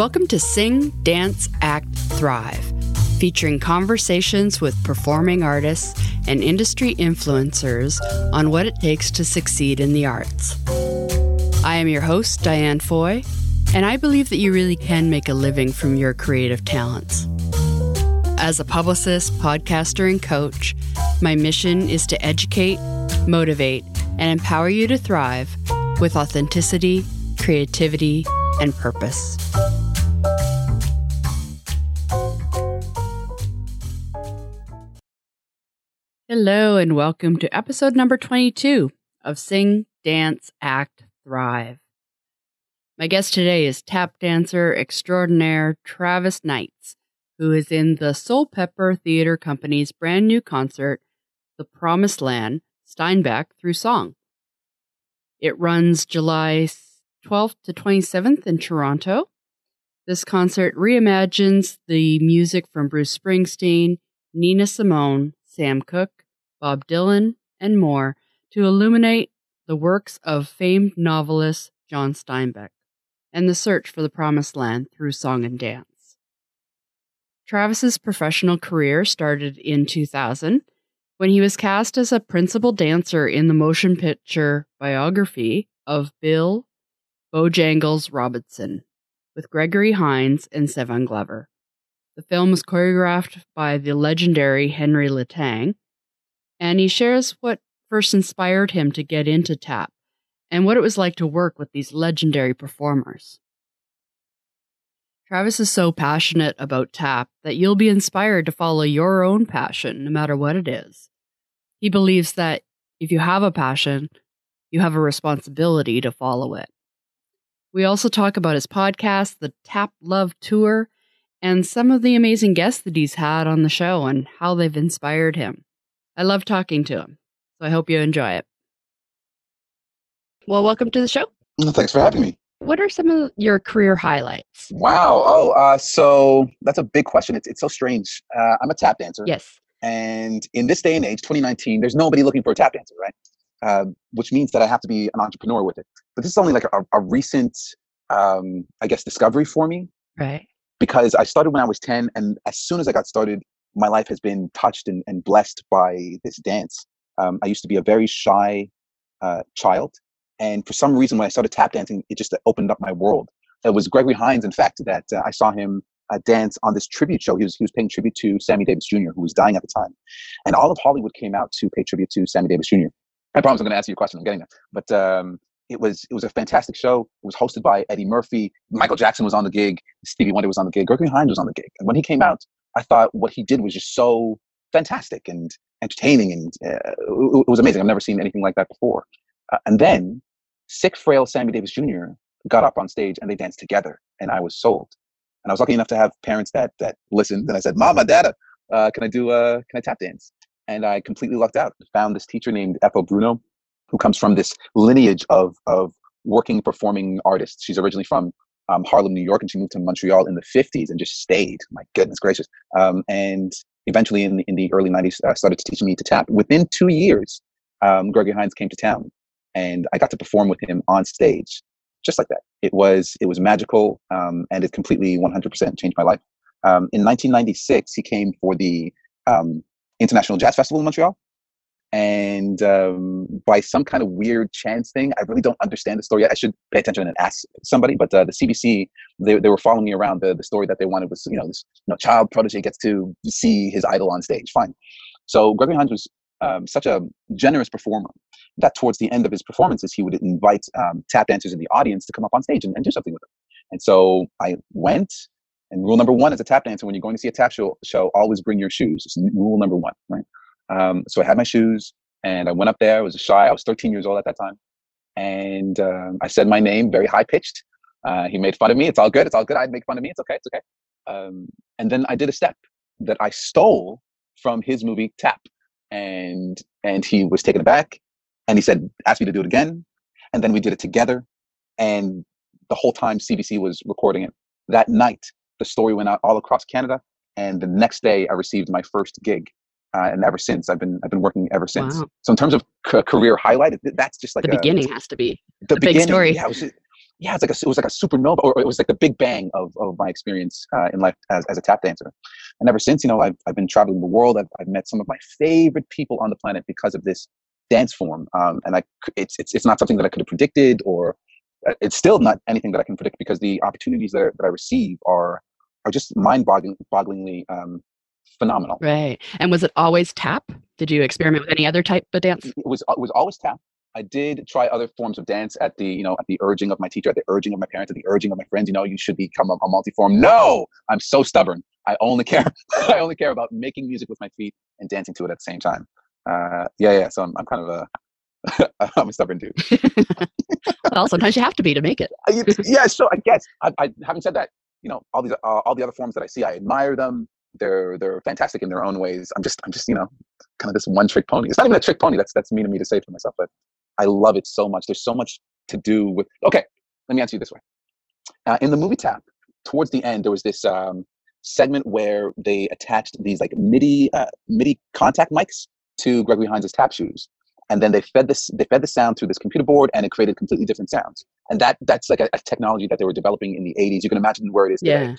Welcome to Sing, Dance, Act, Thrive, featuring conversations with performing artists and industry influencers on what it takes to succeed in the arts. I am your host, Diane Foy, and I believe that you really can make a living from your creative talents. As a publicist, podcaster, and coach, my mission is to educate, motivate, and empower you to thrive with authenticity, creativity, and purpose. Hello, and welcome to episode number 22 of Sing, Dance, Act, Thrive. My guest today is tap dancer extraordinaire Travis Knights, who is in the Soulpepper Theater Company's brand new concert, The Promised Land Steinbeck Through Song. It runs July 12th to 27th in Toronto. This concert reimagines the music from Bruce Springsteen, Nina Simone, Sam Cooke, Bob Dylan, and more to illuminate the works of famed novelist John Steinbeck and the search for the promised land through song and dance. Travis's professional career started in 2000 when he was cast as a principal dancer in the motion picture biography of Bill Bojangles Robinson with Gregory Hines and Savion Glover. The film was choreographed by the legendary Henry LeTang, and he shares what first inspired him to get into tap and what it was like to work with these legendary performers. Travis is so passionate about tap that you'll be inspired to follow your own passion, no matter what it is. He believes that if you have a passion, you have a responsibility to follow it. We also talk about his podcast, the Tap Love Tour, and some of the amazing guests that he's had on the show and how they've inspired him. I love talking to him, so I hope you enjoy it. Well, welcome to the show. Thanks for having me. What are some of your career highlights? Wow. Oh, uh, so that's a big question. It's, it's so strange. Uh, I'm a tap dancer. Yes. And in this day and age, 2019, there's nobody looking for a tap dancer, right? Uh, which means that I have to be an entrepreneur with it. But this is only like a, a recent, um, I guess, discovery for me. Right. Because I started when I was 10, and as soon as I got started, my life has been touched and, and blessed by this dance. Um, I used to be a very shy uh, child. And for some reason, when I started tap dancing, it just opened up my world. It was Gregory Hines, in fact, that uh, I saw him uh, dance on this tribute show. He was, he was paying tribute to Sammy Davis Jr., who was dying at the time. And all of Hollywood came out to pay tribute to Sammy Davis Jr. I promise I'm going to answer your question. I'm getting there. But um, it was it was a fantastic show. It was hosted by Eddie Murphy. Michael Jackson was on the gig. Stevie Wonder was on the gig. Gregory Hines was on the gig. And when he came out, I thought what he did was just so fantastic and entertaining, and uh, it, was amazing. I've never seen anything like that before. Uh, and then sick, frail Sammy Davis Jr. got up on stage and they danced together, and I was sold. And I was lucky enough to have parents that that listened. And I said, "Mama, Dada, uh, can I do uh, can I tap dance?" And I completely lucked out. Found this teacher named Ethel Bruneau, who comes from this lineage of of working performing artists. She's originally from um, Harlem, New York, and she moved to Montreal in the 50s and just stayed. My goodness gracious. Um, and eventually, in the, in the early 90s, uh, started teaching me to tap. Within two years, um, Gregory Hines came to town, and I got to perform with him on stage, just like that. It was it was magical, um, and it completely 100% changed my life. Um, in 1996, he came for the um, International Jazz Festival in Montreal, and um, by some kind of weird chance thing, I really don't understand the story. I should pay attention and ask somebody. But uh, the CBC, they, they were following me around. The, the story that they wanted was, you know, this you know, child protege gets to see his idol on stage. Fine. So Gregory Hines was um, such a generous performer that towards the end of his performances, he would invite um, tap dancers in the audience to come up on stage and, and do something with them. And so I went. And rule number one as a tap dancer, when you're going to see a tap show, show always bring your shoes. It's rule number one, right? Um, so I had my shoes and I went up there. I was shy. I was 13 years old at that time. And um, I said my name very high pitched. Uh, he made fun of me. It's all good. It's all good. I'd make fun of me. It's okay. It's okay. Um, and then I did a step that I stole from his movie Tap. And and he was taken aback and he said, asked me to do it again. And then we did it together. And the whole time CBC was recording it. That night, the story went out all across Canada. And the next day, I received my first gig uh, and ever since I've been I've been working ever since. Wow. So in terms of c- career highlight, that's just like the a, beginning has to be the, the big story. Yeah, was, yeah, it's like a, it was like a supernova, or it was like the big bang of, of my experience uh, in life as, as a tap dancer. And ever since, you know, I've, I've been traveling the world. I've, I've met some of my favorite people on the planet because of this dance form. Um, and I, it's, it's, it's not something that I could have predicted, or uh, it's still not anything that I can predict because the opportunities that, that I receive are, are just mind bogglingly um, phenomenal. Right. And was it always tap? Did you experiment with any other type of dance? It was, it was always tap. I did try other forms of dance at the, you know, at the urging of my teacher, at the urging of my parents, at the urging of my friends. You know, you should become a, a multi-form. No, I'm so stubborn. I only care. I only care about making music with my feet and dancing to it at the same time. Uh, yeah, yeah. So I'm, I'm kind of a, I'm a stubborn dude. well, sometimes you have to be to make it. yeah, so I guess. I, I, having said that, you know, all these, uh, all the other forms that I see, I admire them. They're, they're fantastic in their own ways. I'm just, I'm just, you know, kind of this one trick pony. It's not even a trick pony. That's, that's mean of me to say for myself, but I love it so much. There's so much to do with. Okay, let me answer you this way. Uh, in the movie Tap, towards the end, there was this um, segment where they attached these like MIDI uh, MIDI contact mics to Gregory Hines' tap shoes, and then they fed this they fed the sound through this computer board, and it created completely different sounds. And that that's like a, a technology that they were developing in the 80s. You can imagine where it is today. Yeah.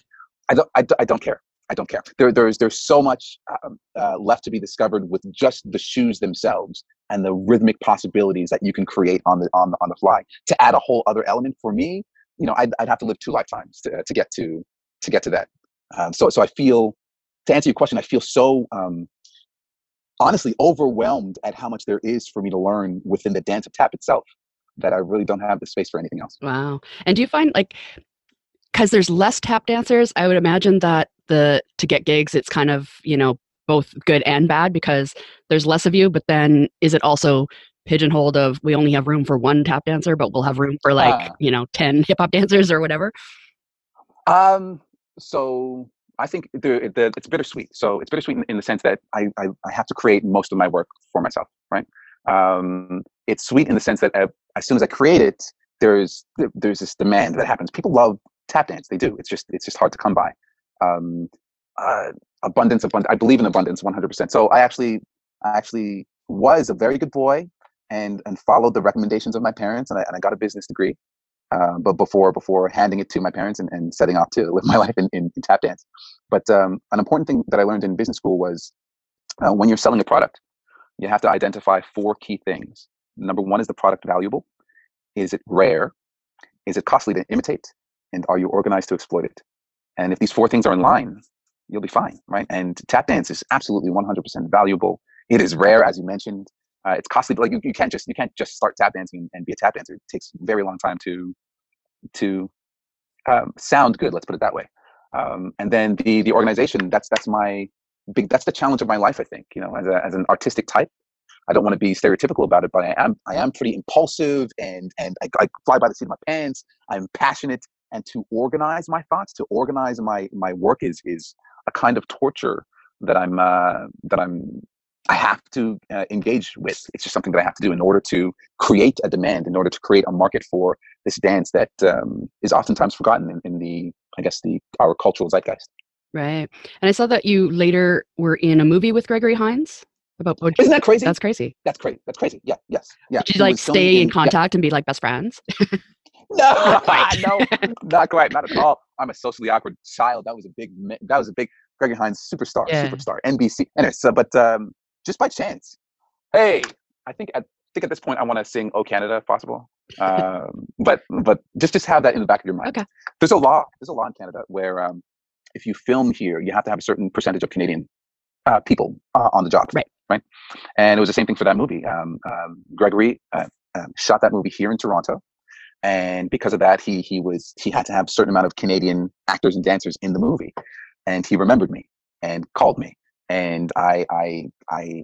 I don't I, I don't care. I don't care. There, there's there's so much um, uh, left to be discovered with just the shoes themselves and the rhythmic possibilities that you can create on the on the, on the fly. To add a whole other element for me, you know, I'd, I'd have to live two lifetimes to, to get to to get to that. Um, so so I feel to answer your question, I feel so um, honestly overwhelmed at how much there is for me to learn within the dance of tap itself that I really don't have the space for anything else. Wow. And do you find like because there's less tap dancers, I would imagine that the to get gigs it's kind of you know both good and bad because there's less of you but then is it also pigeonholed of we only have room for one tap dancer but we'll have room for like uh, you know 10 hip hop dancers or whatever? Um so i think the, the, it's bittersweet. So it's bittersweet in, in the sense that I, I, I have to create most of my work for myself right? Um it's sweet in the sense that uh, as soon as i create it there's there's this demand that happens. People love tap dance. They do. It's just it's just hard to come by um, uh, abundance, abundance. I believe in abundance 100%. So I actually, I actually was a very good boy and and followed the recommendations of my parents, and I, and I got a business degree. Uh, but before before handing it to my parents and, and setting off to live my life in, in, in tap dance. But um, an important thing that I learned in business school was uh, when you're selling a product, you have to identify four key things. Number one is the product valuable? Is it rare? Is it costly to imitate? And are you organized to exploit it? And if these four things are in line, you'll be fine, right? And tap dance is absolutely 100% valuable. It is rare, as you mentioned. Uh, it's costly, but like you, you can't just you can't just start tap dancing and be a tap dancer. It takes a very long time to to um, sound good. Let's put it that way. Um, and then the the organization that's that's my big that's the challenge of my life. I think you know as a, as an artistic type, I don't want to be stereotypical about it, but I am I am pretty impulsive and and I, I fly by the seat of my pants. I'm passionate and to organize my thoughts to organize my my work is is a kind of torture that i'm uh, that i'm i have to uh, engage with. It's just something that i have to do in order to create a demand in order to create a market for this dance that um, is oftentimes forgotten in, in the i guess the our cultural zeitgeist. Right and i saw that you later were in a movie with gregory hines about what isn't that crazy? that's crazy. That's crazy that's crazy. Yeah yes yeah did you like stay in, in contact yeah. and be like best friends No, not quite. no, not quite, not at all. I'm a socially awkward child. That was a big, that was a big Gregory Hines superstar, yeah. superstar, NBC. Anyway, so but um, just by chance, hey, I think at I think at this point I want to sing "Oh Canada" if possible. Um, but but just just have that in the back of your mind. Okay. There's a law. There's a law in Canada where um, if you film here, you have to have a certain percentage of Canadian uh, people uh, on the job. Right. Right. And it was the same thing for that movie. Um, um Gregory uh, um, shot that movie here in Toronto and because of that he he was he had to have a certain amount of canadian actors and dancers in the movie and he remembered me and called me and i i i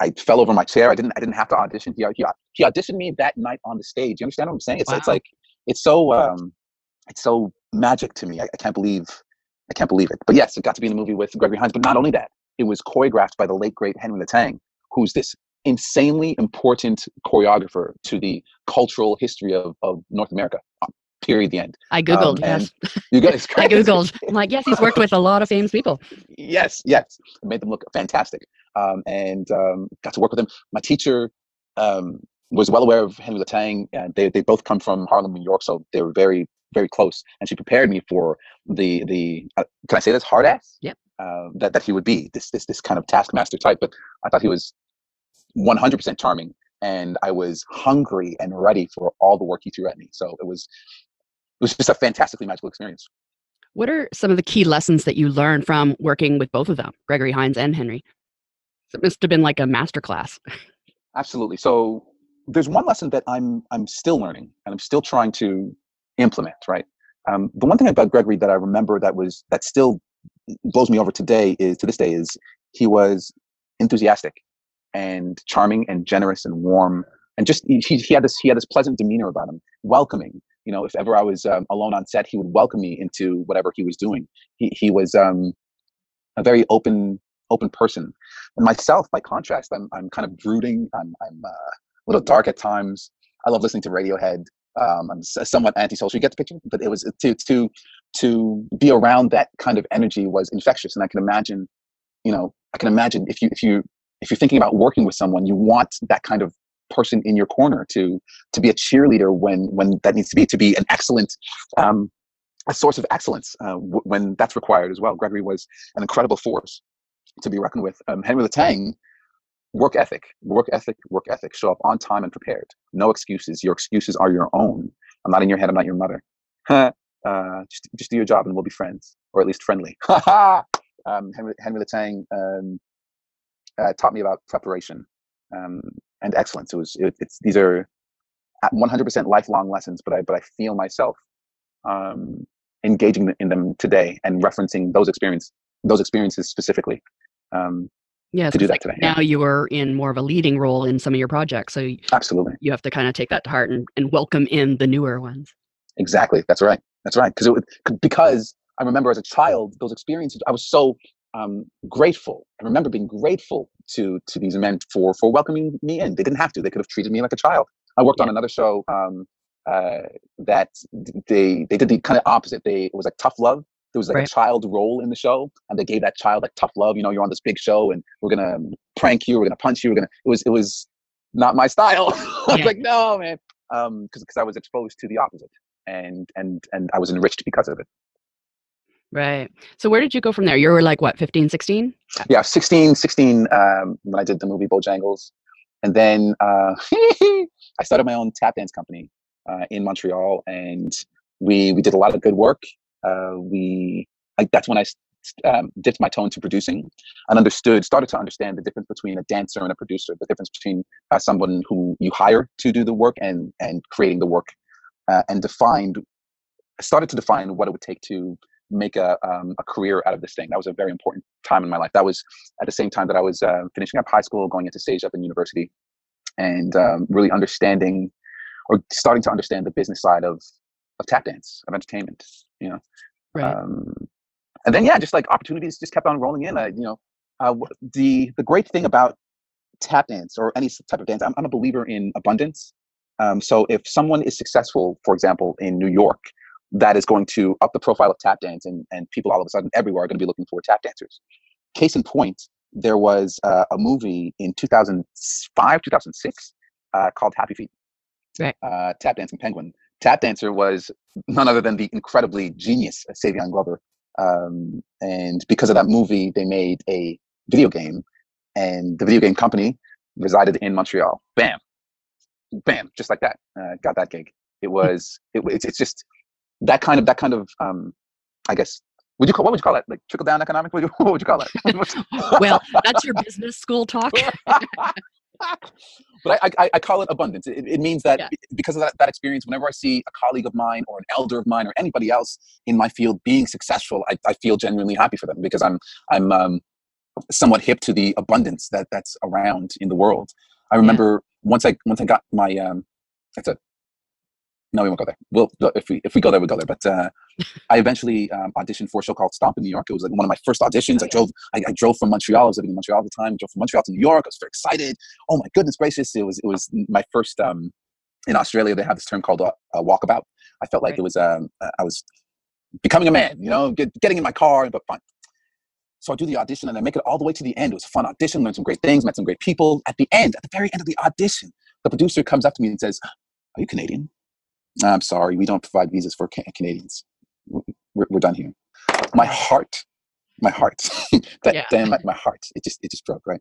I fell over my chair. I didn't. I didn't have to audition. He, he, he auditioned me that night on the stage. You understand what I'm saying? It's wow. it's like it's so um, it's so magic to me. I, I, can't believe I can't believe it. But yes, it got to be in the movie with Gregory Hines. But not only that, it was choreographed by the late great Henry LeTang, who's this insanely important choreographer to the cultural history of, of North America. Period. The end. I googled. Um, yes. You guys. I googled. I'm like, yes, he's worked with a lot of famous people. Yes, yes, made them look fantastic, um, and um, got to work with him. My teacher, um, was well aware of Henry LeTang, and they they both come from Harlem, New York, so they were very very close. And she prepared me for the the uh, can I say this hard ass? Yep. Uh, that that he would be this this this kind of taskmaster type, but I thought he was 100% charming, and I was hungry and ready for all the work he threw at me. So it was it was just a fantastically magical experience. What are some of the key lessons that you learned from working with both of them, Gregory Hines and Henry? It must have been like a master class. Absolutely. So there's one lesson that I'm I'm still learning and I'm still trying to implement. Right. Um, the one thing about Gregory that I remember that was that still blows me over today is to this day is he was enthusiastic and charming and generous and warm and just he, he had this he had this pleasant demeanor about him, welcoming. You know, if ever I was um, alone on set, he would welcome me into whatever he was doing. He he was um, a very open open person. And myself, by contrast, I'm I'm kind of brooding. I'm I'm uh, a little dark at times. I love listening to Radiohead. Um, I'm somewhat antisocial. You get the picture, but it was to to to be around that kind of energy was infectious, and I can imagine, you know, I can imagine if you if you if you're thinking about working with someone, you want that kind of person in your corner to to be a cheerleader when when that needs to be to be an excellent um, a source of excellence uh, w- when that's required as well. Gregory was an incredible force to be reckoned with. Um, Henry LeTang, work ethic, work ethic, work ethic. Show up on time and prepared. No excuses. Your excuses are your own. I'm not in your head. I'm not your mother. uh, just, just do your job and we'll be friends, or at least friendly. um, Henry, Henry um, uh, taught me about preparation um, and excellence. It was it, it's these are 100% lifelong lessons, but I but I feel myself um, engaging in them today and referencing those experience those experiences specifically. Um, yeah, to do that like today. Now yeah. you are in more of a leading role in some of your projects, so absolutely you have to kind of take that to heart and, and welcome in the newer ones. Exactly, that's right. That's right. Because because I remember as a child those experiences. I was so um, grateful. I remember being grateful to to these men for for welcoming me in. They didn't have to. They could have treated me like a child. I worked yeah. on another show um, uh, that they they did the kind of opposite. They it was like tough love there was like right. a child role in the show and they gave that child like tough love you know you're on this big show and we're gonna prank you we're gonna punch you we're gonna it was it was not my style i was yeah. like no man um because because i was exposed to the opposite and and and i was enriched because of it right. So where did you go from there? You were like what 15 16 yeah 16 16 um when i did the movie bojangles. And then uh i started my own tap dance company uh, in montreal and we we did a lot of good work. Uh, we like that's when I um, dipped my toe into producing and understood, started to understand the difference between a dancer and a producer, the difference between uh, someone who you hire to do the work and and creating the work, uh, and defined, started to define what it would take to make a um, a career out of this thing. That was a very important time in my life. That was at the same time that I was uh, finishing up high school, going into stage up in university, and um, really understanding or starting to understand the business side of of tap dance of entertainment you know right. um, and then yeah just like opportunities just kept on rolling in I, you know uh, the the great thing about tap dance or any type of dance i'm, I'm a believer in abundance um, so if someone is successful for example in new york that is going to up the profile of tap dance and, and people all of a sudden everywhere are going to be looking for tap dancers case in point there was uh, a movie in 2005 2006 uh, called happy feet right. uh, tap dancing penguin tap dancer was none other than the incredibly genius Savion Glover. Um, and because of that movie, they made a video game, and the video game company resided in Montreal. Bam, bam, just like that. Uh, got that gig. It hmm. was. It, it's, it's just that kind of that kind of. Um, I guess would you call what would you call it? Like trickle down economics? What would you, what would you call it? well, that's your business school talk. but I, I, I, call it abundance. It, it means that yeah. because of that, that experience, whenever I see a colleague of mine or an elder of mine or anybody else in my field being successful, I, I feel genuinely happy for them because I'm I'm um, somewhat hip to the abundance that that's around in the world. I remember yeah. once I once I got my um, that's a no, we won't go there. We'll if we if we go there, we'll go there. But uh, I eventually um, auditioned for a show called Stomp in New York. It was like one of my first auditions. I drove I, I, drove from Montreal. I was living in Montreal at the time. I drove from Montreal to New York. I was very excited. Oh my goodness gracious! It was it was my first. Um, in Australia, they have this term called a, a walkabout. I felt like right. it was um, I was becoming a man. You know, get, getting in my car, but fine. So I do the audition and I make it all the way to the end. It was a fun audition, learned some great things, met some great people. At the end, at the very end of the audition, the producer comes up to me and says, "Are you Canadian?" I'm sorry, we don't provide visas for ca- Canadians. We're, we're, done here. My heart, my heart, that yeah. damn, my, my heart, it just it just broke right.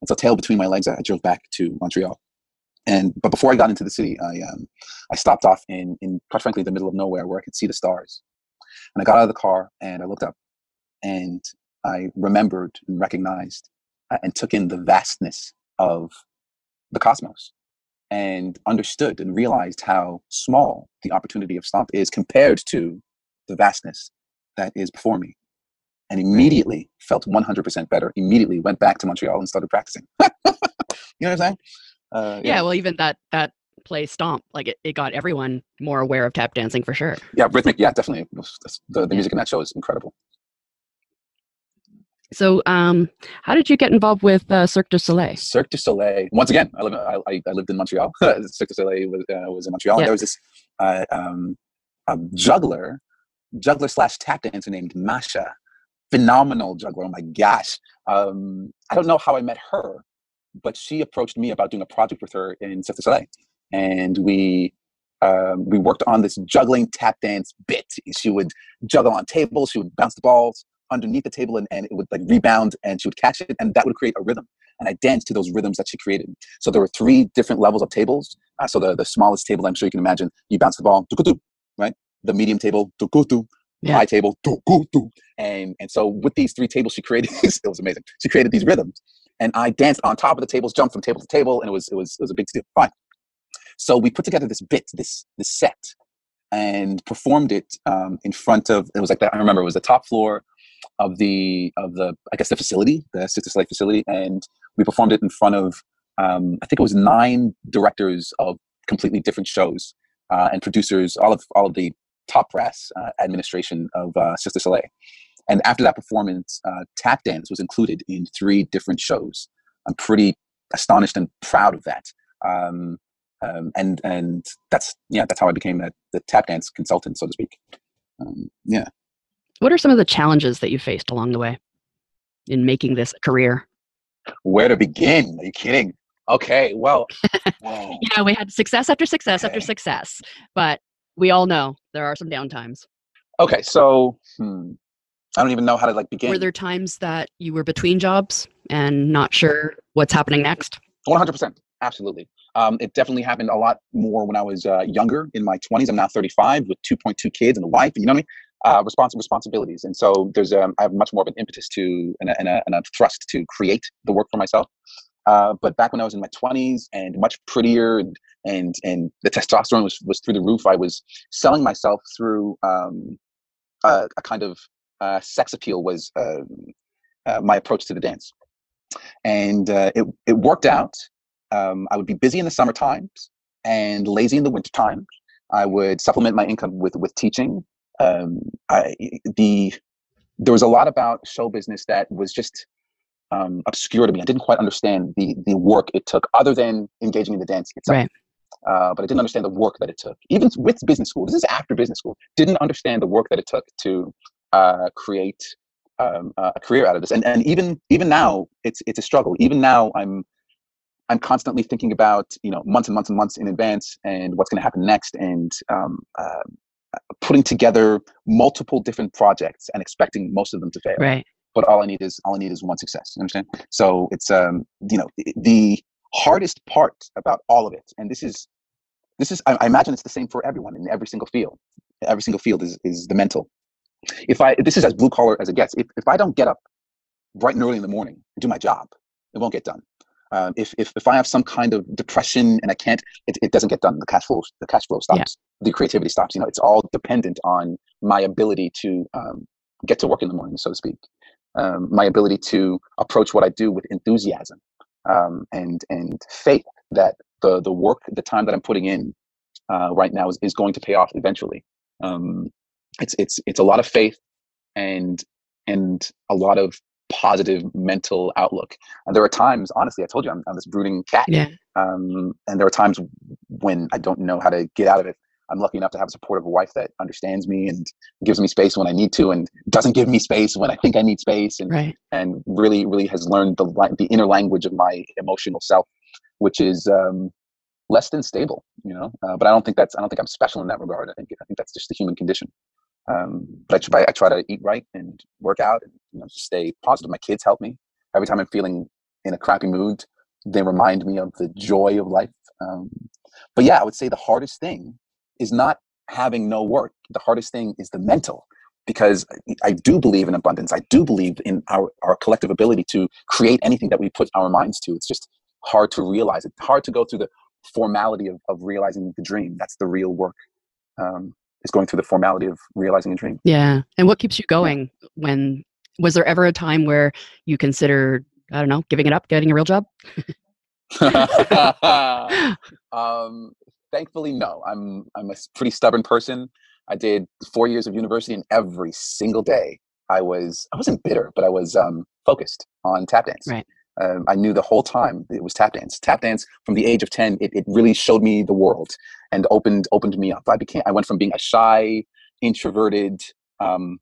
And so, tail between my legs, I drove back to Montreal. And but before I got into the city, I um, I stopped off in in quite frankly the middle of nowhere where I could see the stars. And I got out of the car and I looked up, and I remembered and recognized uh, and took in the vastness of the cosmos and understood and realized how small the opportunity of stomp is compared to the vastness that is before me. And immediately felt 100% better immediately went back to montreal and started practicing. You know what i'm saying? Uh, yeah. yeah. well even that that play stomp like it, it got everyone more aware of tap dancing for sure. Yeah rhythmic yeah definitely. The, the music in that show is incredible so, um, how did you get involved with uh, Cirque du Soleil? Cirque du Soleil. Once again, I, live, I, I lived in Montreal. Cirque du Soleil was, uh, was in Montreal. There was this uh, um, juggler, juggler slash tap dancer named Masha. Phenomenal juggler. Oh my gosh. Um, I don't know how I met her, but she approached me about doing a project with her in Cirque du Soleil, and we um, we worked on this juggling tap dance bit. She would juggle on tables. She would bounce the balls underneath the table and, and it would like rebound and she would catch it and that would create a rhythm. And i danced to those rhythms that she created. So there were three different levels of tables. Uh, so the, the smallest table i'm sure you can imagine you bounce the ball right? The medium table yeah. high table and and so with these three tables she created it was amazing. She created these rhythms. And i danced on top of the tables jumped from table to table and it was it was it was a big deal. Fine. So we put together this bit this this set and performed it um, in front of it was like that i remember it was the top floor of the of the I guess the facility, the Cirque du Soleil facility, and we performed it in front of um, I think it was nine directors of completely different shows uh, and producers, all of all of the top brass uh, administration of uh, Cirque du Soleil. And after that performance, uh, tap dance was included in three different shows. I'm pretty astonished and proud of that. Um, um, and and that's yeah, that's how I became a, the tap dance consultant, so to speak. Um, yeah. What are some of the challenges that you faced along the way in making this a career? Where to begin? Are you kidding? Okay, well, you know, we had success after success okay. after success, but we all know there are some downtimes. Okay, so hmm, I don't even know how to like begin. Were there times that you were between jobs and not sure what's happening next? One hundred percent, absolutely. Um, it definitely happened a lot more when I was uh, younger, in my twenties. I'm now 35 with 2.2 kids and a wife. And you know what I mean? Uh, responsibilities. And so there's um, I have much more of an impetus to and a, and a, and a thrust to create the work for myself. Uh, but back when I was in my 20s and much prettier and and and the testosterone was was through the roof, I was selling myself through um, a, a, kind of uh, sex appeal was um, uh, my approach to the dance, and uh, it it worked out. Um, I would be busy in the summer times and lazy in the winter times. I would supplement my income with with teaching um, I, the there was a lot about show business that was just um, obscure to me. I didn't quite understand the the work it took, other than engaging in the dance itself. Right. Uh, but I didn't understand the work that it took. Even with business school, this is after business school. Didn't understand the work that it took to uh, create um, a career out of this. And and even even now, it's it's a struggle. Even now, I'm I'm constantly thinking about you know months and months and months in advance and what's going to happen next. And um, uh, putting together multiple different projects and expecting most of them to fail. Right. But all I need is all I need is one success. You understand? So it's um you know the, hardest part about all of it, and this is this is I, I imagine it's the same for everyone in every single field. Every single field is is the mental. If I this is as blue collar as it gets. If if I don't get up bright and early in the morning and do my job, it won't get done. Um, if, if if I have some kind of depression and I can't, it, it doesn't get done. The cash flow the cash flow stops. Yeah. The creativity stops. You know, it's all dependent on my ability to um, get to work in the morning, so to speak. Um, my ability to approach what I do with enthusiasm um, and and faith that the the work, the time that I'm putting in uh, right now is, is going to pay off eventually. Um, it's it's it's a lot of faith and and a lot of positive mental outlook. And there are times, honestly, I told you I'm, I'm this brooding cat. Yeah. Um, and there are times when I don't know how to get out of it. I'm lucky enough to have a supportive wife that understands me and gives me space when I need to, and doesn't give me space when I think I need space, and right. and really, really has learned the the inner language of my emotional self, which is um, less than stable. You know, uh, but I don't think that's I don't think I'm special in that regard. I think I think that's just the human condition. Um, but I try, I try to eat right and work out and you know, stay positive. My kids help me every time I'm feeling in a crappy mood. They remind me of the joy of life. Um, but yeah, I would say the hardest thing is not having no work. The hardest thing is the mental because I do believe in abundance. I do believe in our, our collective ability to create anything that we put our minds to. It's just hard to realize It's hard to go through the formality of, of realizing the dream. That's the real work. Um, is going through the formality of realizing a dream. Yeah. And what keeps you going yeah. when was there ever a time where you considered, I don't know, giving it up, getting a real job? um, thankfully, no. I'm I'm a pretty stubborn person. I did four years of university, and every single day I was I wasn't bitter, but I was um, focused on tap dance. Right. Um, I knew the whole time it was tap dance. Tap dance from the age of ten, it, it really showed me the world and opened opened me up. I became I went from being a shy, introverted um,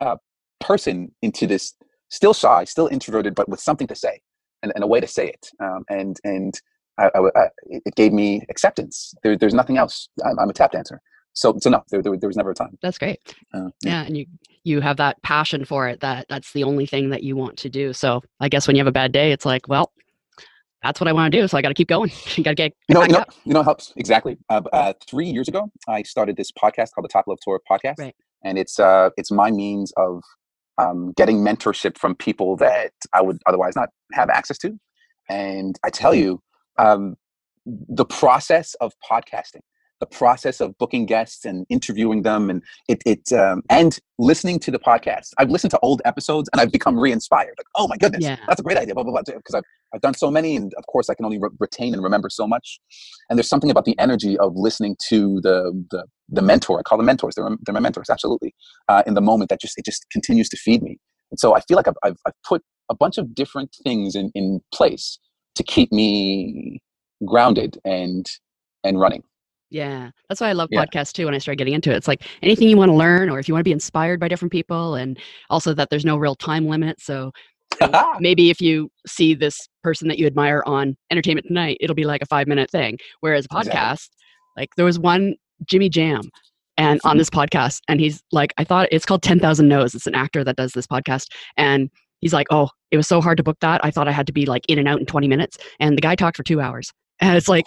uh, person into this still shy, still introverted, but with something to say and, and a way to say it. Um, and and I, I, I, it gave me acceptance. There, there's nothing else. I'm, I'm, a tap dancer. So, so no, there, there, there was never a time. That's great. Uh, yeah. yeah. and you you have that passion for it. That that's the only thing that you want to do. So, I guess when you have a bad day, it's like, well, that's what I want to do. So I got to keep going. you got to get. You know, you know, you know, it helps exactly. Uh, uh, three years ago, I started this podcast called the Tap Love Tour podcast, right. and it's uh, it's my means of um, getting mentorship from people that I would otherwise not have access to. And I tell you, um, the process of podcasting the process of booking guests and interviewing them and it, it um, and listening to the podcast. I've listened to old episodes and i've become re-inspired. Like oh my goodness yeah. that's a great idea blah blah blah because I've, I've done so many and of course i can only re- retain and remember so much. And there's something about the energy of listening to the the, the mentor. I call them mentors. They're, they're my mentors absolutely uh, in the moment that just it just continues to feed me. And so i feel like i've, I've, I've put a bunch of different things in, in place to keep me grounded and and running. Yeah, that's why I love yeah. podcasts too. When I started getting into it, it's like anything you want to learn, or if you want to be inspired by different people, and also that there's no real time limit. So maybe if you see this person that you admire on Entertainment Tonight, it'll be like a five minute thing. Whereas a podcast, exactly. like there was one Jimmy Jam, and on this podcast, and he's like, I thought it's called Ten Thousand No's. It's an actor that does this podcast, and he's like, oh, it was so hard to book that. I thought I had to be like in and out in 20 minutes, and the guy talked for two hours. And it's like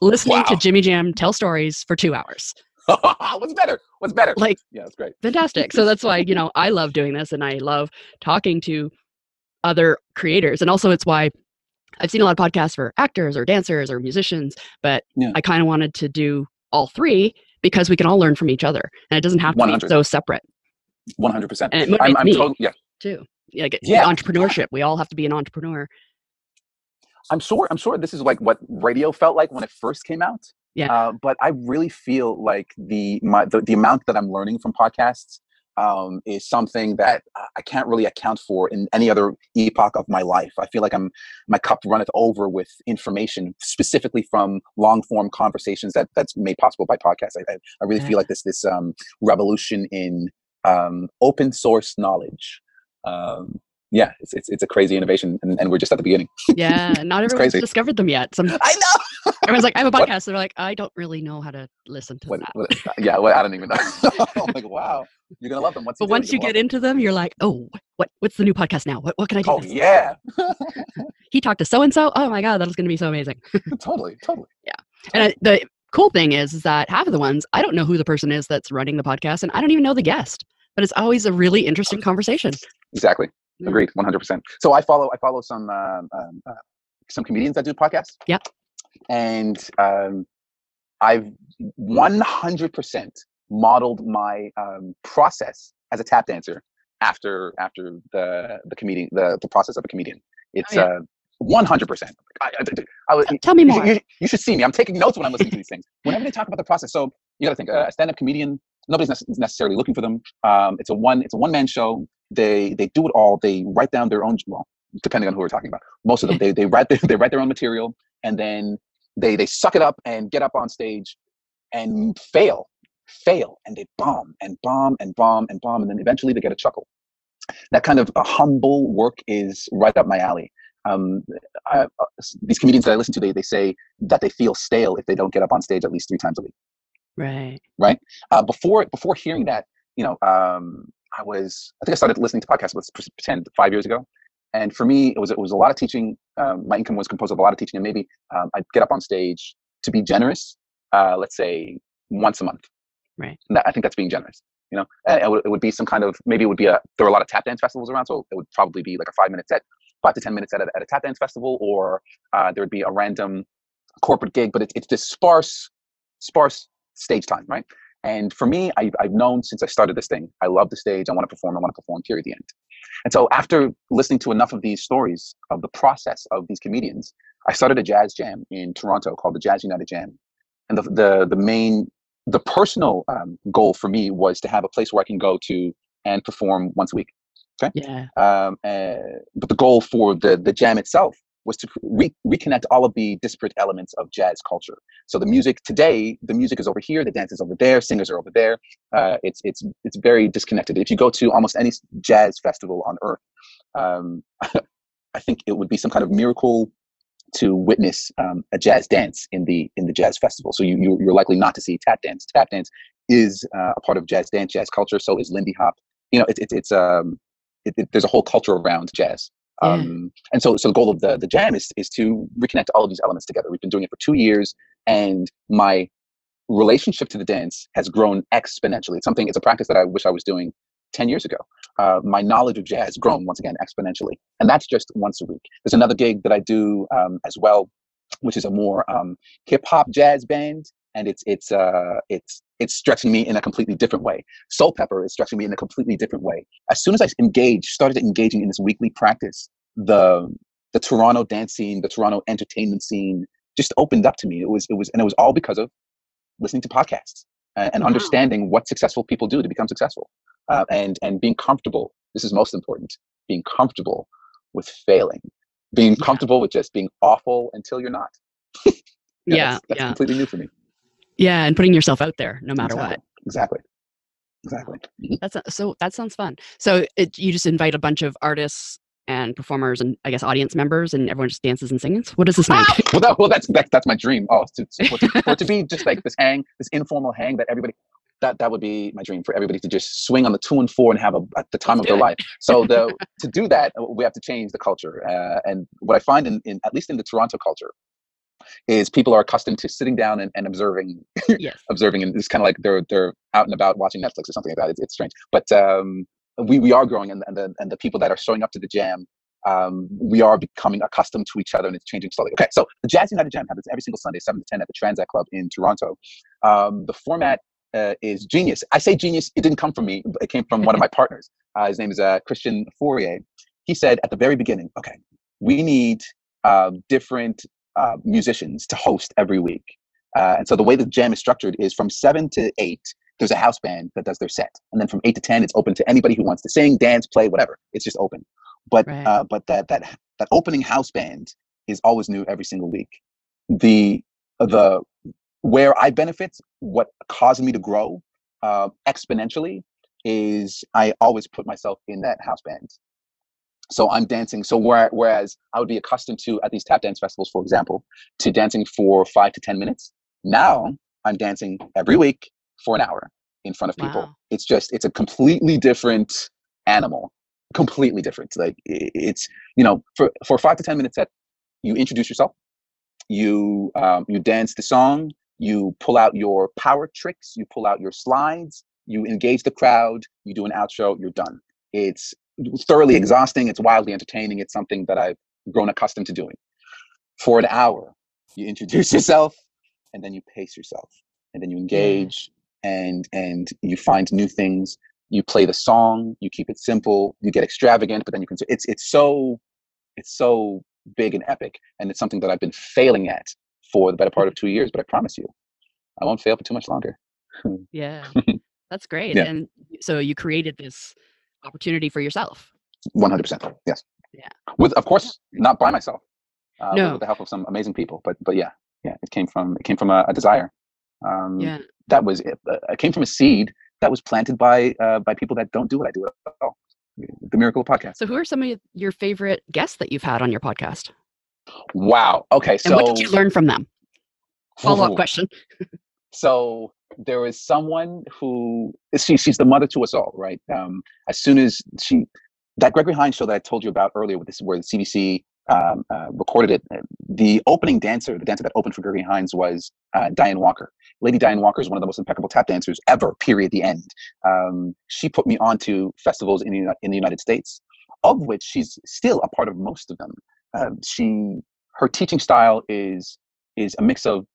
listening wow. to Jimmy Jam tell stories for two hours. What's better? What's better? Like, yeah, that's great. Fantastic. So that's why, you know, I love doing this and I love talking to other creators. And also, it's why I've seen a lot of podcasts for actors or dancers or musicians, but yeah. I kind of wanted to do all three because we can all learn from each other and it doesn't have to 100. be so separate. 100%. And it motivates I'm, I'm me totally, yeah. too. Like yeah. entrepreneurship. We all have to be an entrepreneur. I'm sure. I'm sure this is like what radio felt like when it first came out. Yeah. Uh, but I really feel like the my the, the amount that I'm learning from podcasts um, is something that I can't really account for in any other epoch of my life. I feel like I'm my cup runneth over with information, specifically from long form conversations that that's made possible by podcasts. I, I, I really yeah. feel like this this um, revolution in um, open source knowledge um, yeah, it's, it's, it's a crazy innovation, and, and we're just at the beginning. Yeah, not everyone's crazy. discovered them yet. Some I know. everyone's like, I have a podcast. They're like, I don't really know how to listen to what, that. What, uh, yeah, well, I don't even know. I'm like, wow, you're gonna love them. What's but once you get into them, you're like, oh, what what's the new podcast now? What what can I do? Oh yeah. he talked to so and so. Oh my god, that was gonna be so amazing. totally, totally. Yeah, and I, the cool thing is, is that half of the ones I don't know who the person is that's running the podcast, and I don't even know the guest. But it's always a really interesting conversation. Exactly. Agreed, one hundred percent. So I follow I follow some um, um, uh, some comedians that do podcasts. yeah And um, I've one hundred percent modeled my um, process as a tap dancer after after the the comedian the the process of a comedian. It's oh, yeah. uh, one hundred percent. Tell me more. You, you, you, should see me. I'm taking notes when I'm listening to these things. Whenever they talk about the process, so you got to think uh, a stand-up comedian. Nobody's necessarily looking for them. Um, it's a one. It's a one-man show. They they do it all. They write down their own. Well, depending on who we're talking about. Most of them they they write their, they write their own material and then they they suck it up and get up on stage and fail, fail, and they bomb and bomb and bomb and bomb, and then eventually they get a chuckle. That kind of a humble work is right up my alley. um, I, uh, these comedians that I listen to, they, they say that they feel stale if they don't get up on stage at least three times a week. Right. Right. Uh, before before hearing that, you know, um, I was I think I started listening to podcasts. Let's pretend five years ago, and for me, it was it was a lot of teaching. Um, my income was composed of a lot of teaching, and maybe um, I'd get up on stage to be generous. Uh, let's say once a month. Right. That, I think that's being generous. You know, it would, it would be some kind of maybe it would be a there were a lot of tap dance festivals around, so it would probably be like a five minute set five to 10 minutes at a, at a tap dance festival, or uh, there would be a random corporate gig, but it's, it's this sparse, sparse stage time, right? And for me, I, I've known since I started this thing, I love the stage. I want to perform. I want to perform, period, the end. And so after listening to enough of these stories of the process of these comedians, I started a jazz jam in Toronto called the Jazz United Jam. And the, the, the main, the personal um, goal for me was to have a place where I can go to and perform once a week. Okay. Yeah. Um, uh, but the goal for the the jam itself was to re- reconnect all of the disparate elements of jazz culture. So the music today, the music is over here, the dance is over there, singers are over there. Uh, it's it's it's very disconnected. If you go to almost any jazz festival on earth, um, I think it would be some kind of miracle to witness um, a jazz dance in the in the jazz festival. So you, you are likely not to see tap dance. Tap dance is uh, a part of jazz dance, jazz culture. So is Lindy Hop. You know, it's it's it's um it, it, there's a whole culture around jazz. Yeah. Um, and so, so the goal of the, the jam is, is to reconnect all of these elements together. We've been doing it for two years, and my relationship to the dance has grown exponentially. It's something, it's a practice that I wish I was doing 10 years ago. Uh, my knowledge of jazz has grown once again exponentially. And that's just once a week. There's another gig that I do um, as well, which is a more um, hip hop jazz band and it's it's uh it's it's stretching me in a completely different way. Soulpepper is stretching me in a completely different way. As soon as I engaged, started engaging in this weekly practice, the the Toronto dance scene, the Toronto entertainment scene just opened up to me. It was it was and it was all because of listening to podcasts and, and wow. understanding what successful people do to become successful, uh, and and being comfortable. This is most important. Being comfortable with failing, being comfortable yeah. with just being awful until you're not. yeah, yeah, that's, that's yeah. completely new for me. Yeah, and putting yourself out there no matter exactly. what. Exactly. Exactly. That's a, so that sounds fun. So it, you just invite a bunch of artists and performers and I guess audience members and everyone just dances and sings. What does this mean? well, that, well, that's, that's that's my dream. Oh, to, to, for, to be just like this hang, this informal hang that everybody that that would be my dream for everybody to just swing on the two and four and have a at the time Let's of their it. life. So the to do that, we have to change the culture. Uh, and what I find in, in at least in the Toronto culture, is people are accustomed to sitting down and, and observing yes. observing and it's kind of like they're they're out and about watching netflix or something like that it's, it's strange but um, we we are growing and, and the and the people that are showing up to the jam um, we are becoming accustomed to each other and it's changing slowly. Okay, so the Jazz United Jam happens every single Sunday, 7 to 10 at the Tranzac Club in Toronto. Um, the format uh, is genius. I say genius, it didn't come from me, it came from one of my partners. Uh, his name is uh, Christian Fourier. He said at the very beginning, okay, we need uh, different uh, musicians to host every week. Uh, and so the way the jam is structured is from seven to eight, there's a house band that does their set. And then from eight to 10, it's open to anybody who wants to sing, dance, play, whatever. It's just open. But, right. uh, but that, that, that opening house band is always new every single week. The, the, where I benefit, what caused me to grow uh, exponentially is I always put myself in that house band. So I'm dancing. So where, whereas I would be accustomed to at these tap dance festivals, for example, to dancing for five to 10 minutes, now I'm dancing every week for an hour in front of people. Wow. It's just, it's a completely different animal, completely different. Like it's, you know, for, for five to 10 minutes set, you introduce yourself, you, um, you dance the song, you pull out your power tricks, you pull out your slides, you engage the crowd, you do an outro, you're done. It's thoroughly exhausting. It's wildly entertaining. It's something that I've grown accustomed to doing. For an hour, you introduce yourself and then you pace yourself and then you mm. engage and and you find new things. You play the song, you keep it simple, you get extravagant, but then you can it's it's so it's so big and epic. And it's something that I've been failing at for the better part of two years, but I promise you, I won't fail for too much longer. yeah. That's great. Yeah. And so you created this opportunity for yourself. One hundred percent. Yes. Yeah. With of course not by myself. Uh, no. With the help of some amazing people, but but yeah, yeah, it came from it came from a, a desire. Um, yeah. That was it. Uh, it came from a seed that was planted by uh, by people that don't do what I do at all. the miracle podcast. So, who are some of your favorite guests that you've had on your podcast? Wow. Okay. So, and what did you learn from them? Follow up question. so there is someone who she, she's the mother to us all, right? Um, as soon as she that Gregory Hines show that I told you about earlier, with this where the CBC um, uh, recorded it. The opening dancer, the dancer that opened for Gregory Hines, was uh, Dianne Walker. Lady Dianne Walker is one of the most impeccable tap dancers ever. Period. The end. Um, she put me onto festivals in the in the United States, of which she's still a part of most of them. Um, she her teaching style is is a mix of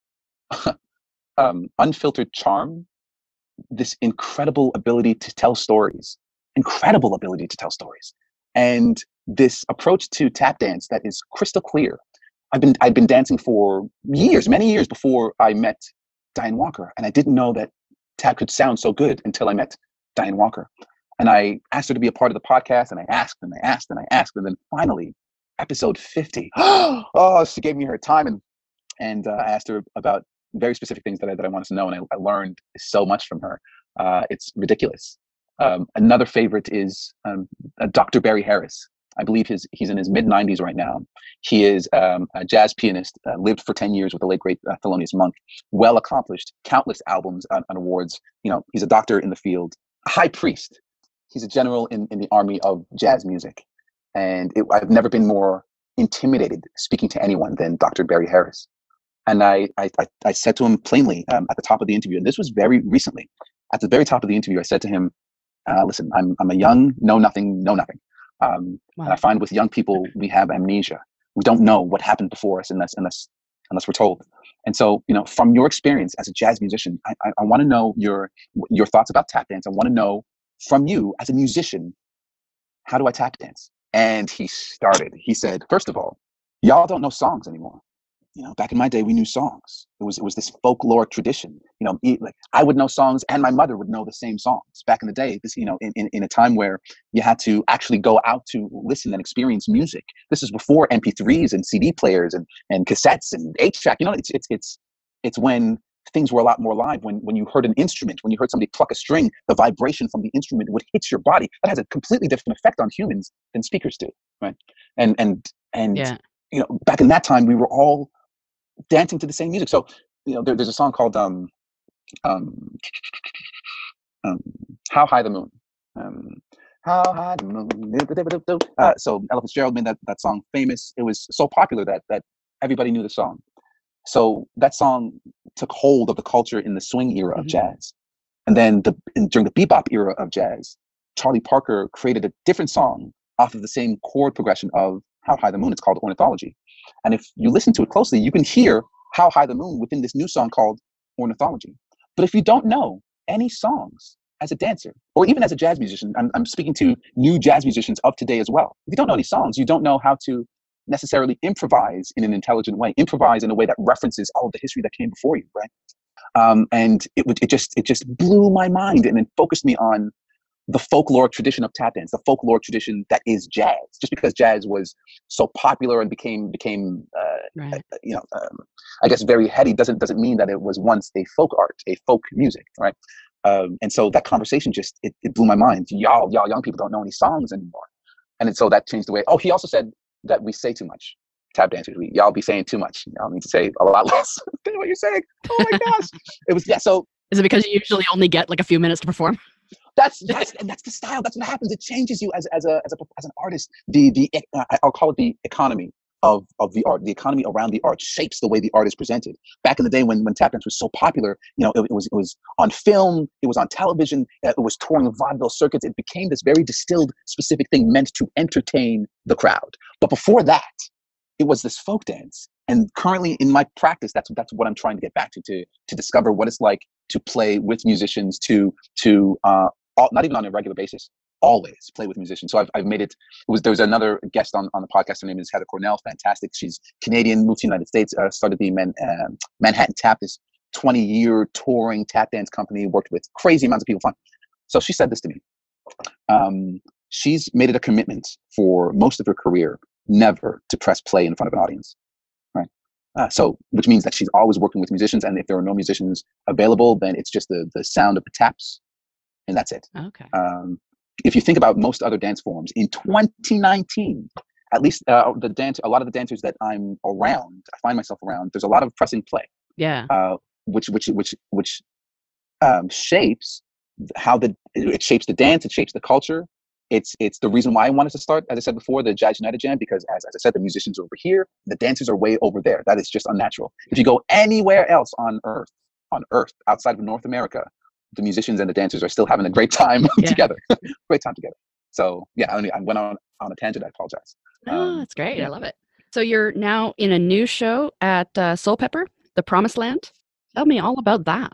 um, unfiltered charm, this incredible ability to tell stories, incredible ability to tell stories, and this approach to tap dance that is crystal clear. I've been I've been dancing for years, many years before I met Dianne Walker, and I didn't know that tap could sound so good until I met Dianne Walker. And I asked her to be a part of the podcast, and I asked and I asked and I asked, and then finally, episode fifty. oh, she gave me her time, and and uh, I asked her about very specific things that I, that I wanted to know, and I, I learned so much from her. Uh, it's ridiculous. Um, another favorite is um, uh, Dr. Barry Harris. I believe his, he's in his mid 90s right now. He is um, a jazz pianist, uh, lived for 10 years with the late great uh, Thelonious Monk, well accomplished, countless albums and, and, awards. You know, he's a doctor in the field, a high priest. He's a general in, in the army of jazz music. And it, I've never been more intimidated speaking to anyone than Dr. Barry Harris. And I, I, I said to him plainly um, at the top of the interview, and this was very recently, at the very top of the interview, I said to him, uh, listen, I'm, I'm a young, know nothing, know nothing. Um, wow. And I find with young people, we have amnesia. We don't know what happened before us unless, unless, unless we're told. And so, you know, from your experience as a jazz musician, I, I, I want to know your, your thoughts about tap dance. I want to know from you as a musician, how do I tap dance? And he started. He said, first of all, y'all don't know songs anymore you know, back in my day, we knew songs. It was it was this folkloric tradition. You know, like I would know songs, and my mother would know the same songs. Back in the day, this you know, in, in, in a time where you had to actually go out to listen and experience music. This is before MP3s and CD players and and cassettes and eight track. You know, it's it's it's it's when things were a lot more live. When when you heard an instrument, when you heard somebody pluck a string, the vibration from the instrument would hit your body. That has a completely different effect on humans than speakers do, right? And and and. Yeah. You know, back in that time, we were all dancing to the same music. So, you know, there, there's a song called um, um, um, "How High the Moon." Um, how high the moon? Uh, so Ella Fitzgerald made that, that song famous. It was so popular that that everybody knew the song. So that song took hold of the culture in the swing era of mm-hmm. jazz, and then the in, during the bebop era of jazz, Charlie Parker created a different song off of the same chord progression of "How High the Moon." It's called Ornithology. And if you listen to it closely, you can hear How High the Moon within this new song called Ornithology. But if you don't know any songs as a dancer, or even as a jazz musician, I'm, I'm speaking to new jazz musicians of today as well. If you don't know any songs, you don't know how to necessarily improvise in an intelligent way, improvise in a way that references all of the history that came before you, right? Um, and it would it just it just blew my mind and it focused me on the folklore tradition of tap dance, the folklore tradition that is jazz. Just because jazz was so popular and became became uh, right. uh, you know um, I guess very heady doesn't doesn't mean that it was once a folk art, a folk music, right? Um, and so that conversation just it, it blew my mind. Y'all y'all young people don't know any songs anymore, and so that changed the way. Oh, he also said that we say too much. Tap dancers, we y'all be saying too much. Y'all need to say a lot less than what you're saying. Oh my gosh, it was yeah. So is it because you usually only get like a few minutes to perform? That's that's and that's the style. That's what happens. It changes you as as a as a as an artist. The the uh, I'll call it the economy of of the art. The economy around the art shapes the way the art is presented. Back in the day when when tap dance was so popular, you know, it, it was it was on film, it was on television, uh, it was touring vaudeville circuits. It became this very distilled, specific thing meant to entertain the crowd. But before that, it was this folk dance. And currently in my practice, that's that's what I'm trying to get back to to to discover what it's like to play with musicians, to to uh, all, not even on a regular basis, always play with musicians. So I've, I've made it, it was, there was another guest on, on the podcast. Her name is Heather Cornell. Fantastic. She's Canadian, moved to the United States, uh, started the Man, uh, Manhattan Tap, this 20 year touring tap dance company, worked with crazy amounts of people. Fun. So she said this to me. Um, she's made it a commitment for most of her career never to press play in front of an audience. Uh, so, which means that she's always working with musicians, and if there are no musicians available, then it's just the the sound of the taps and that's it. Okay. Um, if you think about most other dance forms in 2019, at least uh, the dance, a lot of the dancers that I'm around, I find myself around. There's a lot of pressing play. Yeah. Uh, which which which which um, shapes how the it shapes the dance, it shapes the culture. It's it's the reason why I wanted to start, as I said before, the Jazz United Jam, because as, as I said, the musicians are over here, the dancers are way over there. That is just unnatural. If you go anywhere else on earth, on earth, outside of North America, the musicians and the dancers are still having a great time Yeah. together. great time together. So yeah, I, mean, I went on on a tangent. I apologize. Oh, Um, that's great. I love it. So you're now in a new show at uh, Soulpepper, The Promised Land. Tell me all about that.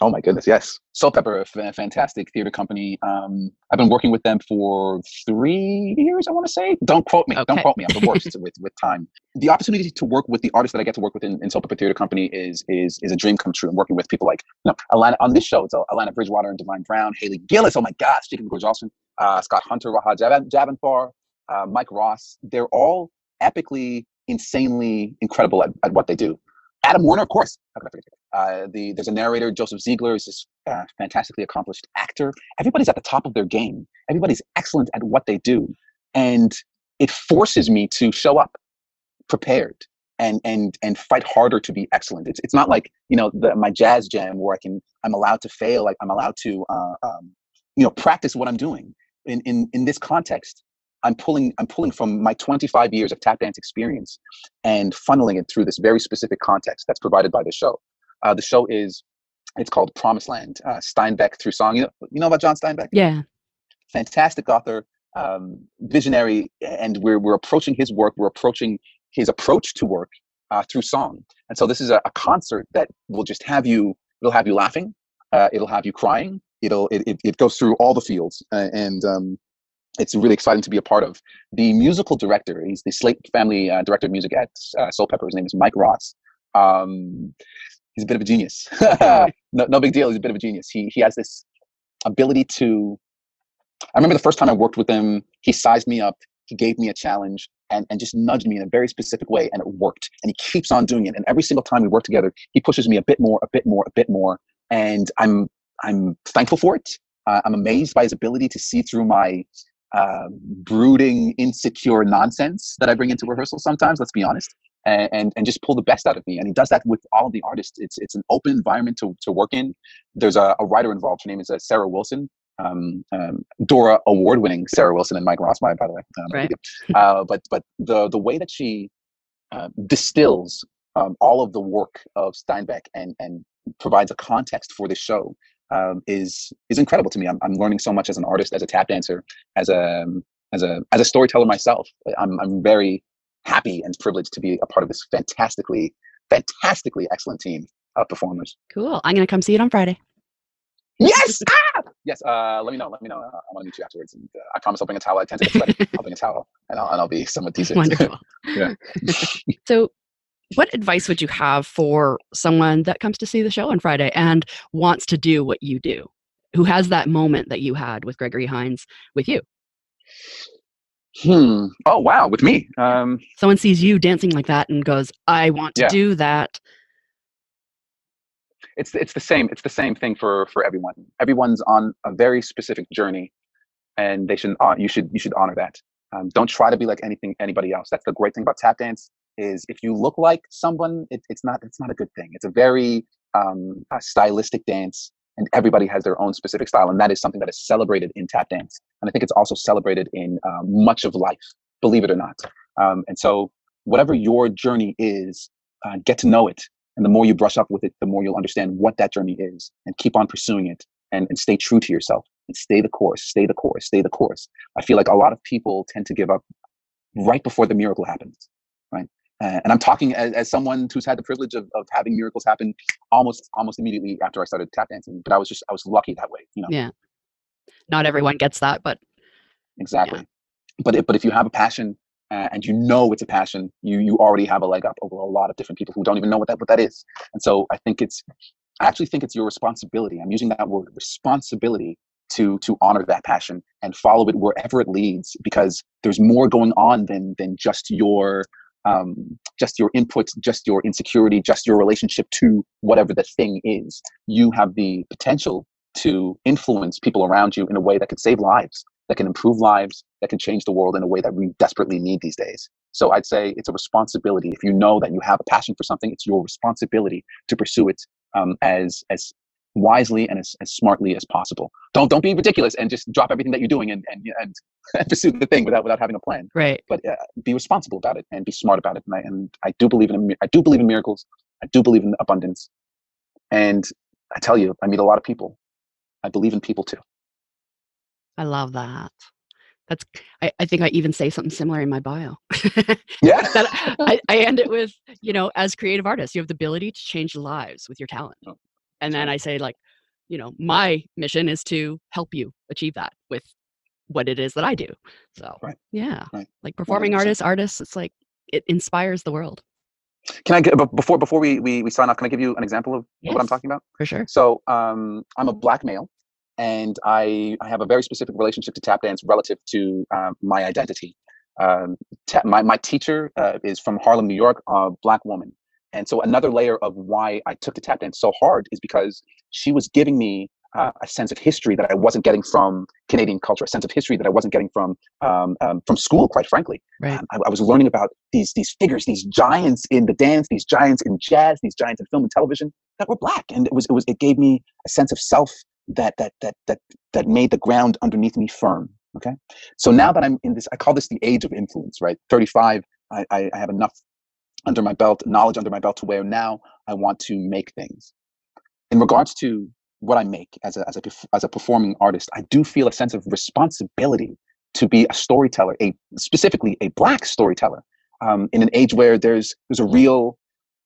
Oh my goodness, yes. Soulpepper, a fantastic theater company. Um, I've been working with them for three years, I want to say. Don't quote me. Okay. Don't quote me. I'm the worst with, with time. The opportunity to work with the artists that I get to work with in, in Soulpepper Theater Company is is is a dream come true. I'm working with people like, you know, Alana, on this show, it's uh, Alana Bridgewater and Divine Brown, Hailey Gillis, oh my gosh, Jacob Gorzhaltsan, uh, Scott Hunter, Raha Javan, Javanfar, uh, Mike Ross. They're all epically, insanely incredible at, at what they do. Adam Warner, of course. How could I forget? Uh, the there's a narrator, Joseph Ziegler, is this uh, fantastically accomplished actor. Everybody's at the top of their game. Everybody's excellent at what they do, and it forces me to show up prepared and and and fight harder to be excellent. It's it's not like you know the, my jazz jam where I can I'm allowed to fail. Like I'm allowed to uh, um, you know practice what I'm doing. In in in this context, I'm pulling I'm pulling from my 25 years of tap dance experience and funneling it through this very specific context that's provided by the show. Uh, the show is it's called Promised Land. Uh, Steinbeck through song. You know, you know about John Steinbeck? Yeah. Fantastic author, um, visionary, and we're we're approaching his work. We're approaching his approach to work uh, through song. And so this is a, a concert that will just have you. It'll have you laughing. Uh, it'll have you crying. It'll it, it, it goes through all the fields, uh, and um, it's really exciting to be a part of. The musical director, he's the Slate Family uh, director of music at uh, Soulpepper. His name is Mike Ross. Um, he's a bit of a genius. no, no big deal. He's a bit of a genius. He he has this ability to. I remember the first time I worked with him. He sized me up. He gave me a challenge and, and just nudged me in a very specific way, and it worked. And he keeps on doing it. And every single time we work together, he pushes me a bit more, a bit more, a bit more. And I'm I'm thankful for it. Uh, I'm amazed by his ability to see through my uh, brooding, insecure nonsense that I bring into rehearsal sometimes. Let's be honest, and, and and just pull the best out of me. And he does that with all of the artists. It's it's an open environment to to work in. There's a, a writer involved. Her name is uh, Sarah Wilson. Um, um, Dora award-winning Sarah Wilson and Mike Rossmeyer, by the way. Um, Right. uh, but but the the way that she uh, distills um, all of the work of Steinbeck and and provides a context for the show um, is is incredible to me. I'm, I'm learning so much as an artist, as a tap dancer, as a um, as a as a storyteller myself. I'm I'm very happy and privileged to be a part of this fantastically fantastically excellent team of performers. Cool. I'm going to come see it on Friday. Yes, ah! yes. Uh, let me know. Let me know. Uh, I want to meet you afterwards. And uh, I promise I'll bring a towel. I tend to get sweaty. I'll bring a towel, and I'll, and I'll be somewhat decent. Wonderful. Yeah. so, what advice would you have for someone that comes to see the show on Friday and wants to do what you do? Who has that moment that you had with Gregory Hines with you? Hmm. Oh wow, with me. Um, Someone sees you dancing like that and goes, I want to Yeah. do that. it's it's the same. It's the same thing for for everyone. Everyone's on a very specific journey, and they should uh, you should you should honor that. Um, don't try to be like anything anybody else. That's the great thing about tap dance is if you look like someone, it, it's not it's not a good thing. It's a very um, a stylistic dance, and everybody has their own specific style, and that is something that is celebrated in tap dance. And I think it's also celebrated in um, much of life, believe it or not. Um, and so, whatever your journey is, uh, get to know it and the more you brush up with it, the more you'll understand what that journey is and keep on pursuing it and, and stay true to yourself and stay the course, stay the course, stay the course. I feel like a lot of people tend to give up right before the miracle happens, and I'm talking as, as someone who's had the privilege of, of having miracles happen almost almost immediately after I started tap dancing. But I was just I was lucky that way, you know. Yeah. Not everyone gets that, but Exactly. But it, but if you have a passion uh, and you know it's a passion, you you already have a leg up over a lot of different people who don't even know what that what that is. And so I think it's I actually think it's your responsibility. I'm using that word responsibility to to honor that passion and follow it wherever it leads because there's more going on than than just your um, just your input, just your insecurity, just your relationship to whatever the thing is. You have the potential to influence people around you in a way that can save lives, that can improve lives, that can change the world in a way that we desperately need these days. So I'd say it's a responsibility. If you know that you have a passion for something, it's your responsibility to pursue it um, as as wisely and as, as smartly as possible. Don't don't be ridiculous and just drop everything that you're doing and and, and pursue the thing without without having a plan. Right. But uh, be responsible about it and be smart about it. And I, and I do believe in I do believe in miracles. I do believe in abundance. And I tell you, I meet a lot of people. I believe in people too. I love that. That's I, I think I even say something similar in my bio. Yeah. that I, I end it with, you know, as creative artists, you have the ability to change lives with your talent. And then I say like, you know, my mission is to help you achieve that with what it is that I do. So Right. yeah. Right. Like performing 100%. artists, artists, it's like it inspires the world. Can I get before before we, we we sign off? Can I give you an example of, of what I'm talking about? For sure. So um, I'm a black male, and I I have a very specific relationship to tap dance relative to um, my identity. Um, ta- my my teacher uh, is from Harlem, New York, a black woman, and so another layer of why I took to tap dance so hard is because she was giving me uh, a sense of history that I wasn't getting from Canadian culture, a sense of history that I wasn't getting from um, um, from school, quite frankly. Right. Um, I, I was learning about these these figures, these giants in the dance, these giants in jazz, these giants in film and television that were black, and it was it was it gave me a sense of self that that that that that made the ground underneath me firm. Okay, so now that I'm in this, I call this the age of influence. Right, 35, I I, I have enough under my belt, knowledge under my belt to where now I want to make things. In regards to what I make as a as a as a performing artist, I do feel a sense of responsibility to be a storyteller, a specifically a black storyteller, um, in an age where there's there's a real,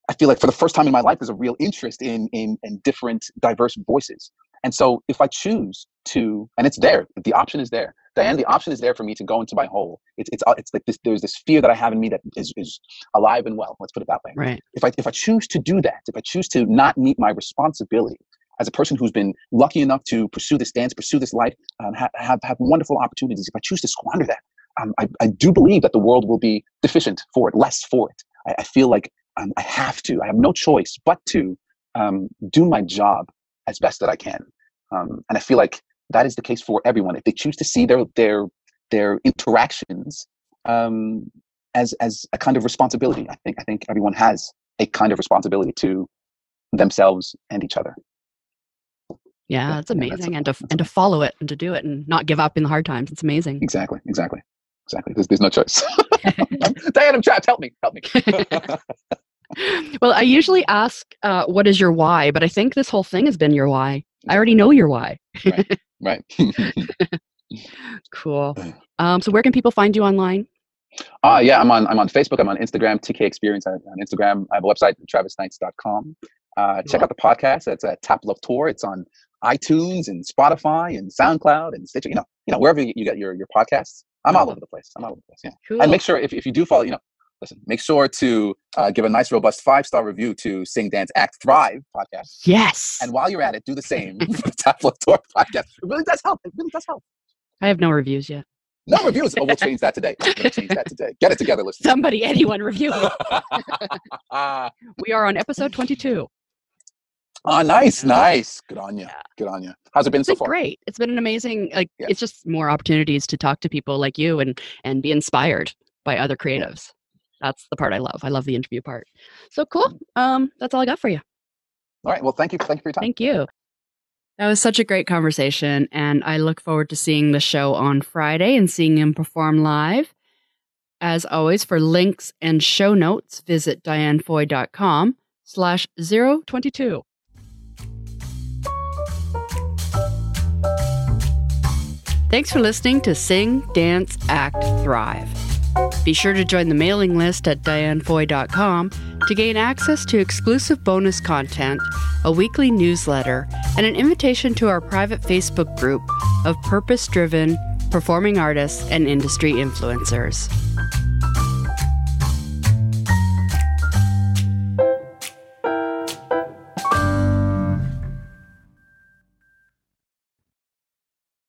I feel like for the first time in my life, there's a real interest in in in different diverse voices. And so, if I choose to, and it's there, the option is there, Diane, the option is there for me to go into my hole. It's it's uh, it's like this. There's this fear that I have in me that is is alive and well. Let's put it that way Right. if I if I choose to do that, if I choose to not meet my responsibility as a person who's been lucky enough to pursue this dance, pursue this life, um, ha- have have wonderful opportunities, if I choose to squander that, um, I I do believe that the world will be deficient for it, less for it. I, I feel like um, I have to, I have no choice but to um, do my job as best that I can, um, and I feel like that is the case for everyone. If they choose to see their their their interactions um, as as a kind of responsibility. I think I think everyone has a kind of responsibility to themselves and each other. Yeah, Yeah, it's yeah, that's amazing. a- and to and to follow it and to do it and not give up in the hard times. It's amazing. Exactly, exactly, exactly. There's, there's no choice. Diane, I'm trapped. Help me, help me. well, I usually ask, uh, what is your why? But I think this whole thing has been your why. I already know your why. right. Cool. Um, so where can people find you online? Uh, yeah, I'm on I'm on Facebook. I'm on Instagram. TK Experience on, on Instagram. I have a website, travisnights.com. Uh, check out the podcast. It's a Tap Love Tour. It's on iTunes and Spotify and SoundCloud and Stitcher. You know, you know wherever you, you get your your podcasts. I'm all over the place. I'm all over the place. Yeah. Cool. and make sure if, if you do follow you know listen make sure to uh, give a nice robust five star review to sing dance act thrive podcast yes. and while you're at it do the same for the Love tour podcast it really does help it really does help I have no reviews yet. no reviews oh we'll change that today we'll change that today get it together listen Somebody, anyone, review it. We are on episode 22. oh, nice nice good on you Yeah. good on you how's it been It's so been far great. It's been an amazing, like, Yeah. it's just more opportunities to talk to people like you and and be inspired by other creatives. That's the part I love. I love the interview part. So cool. Um, that's all I got for you. all right well thank you thank you for your time Thank you. That was such a great conversation, and I look forward to seeing the show on Friday and seeing him perform live. As always, for links and show notes, visit dianefoy.com slash 022. Thanks for listening to Sing, Dance, Act, Thrive. Be sure to join the mailing list at dianefoy.com to gain access to exclusive bonus content, a weekly newsletter, and an invitation to our private Facebook group of purpose driven performing artists and industry influencers.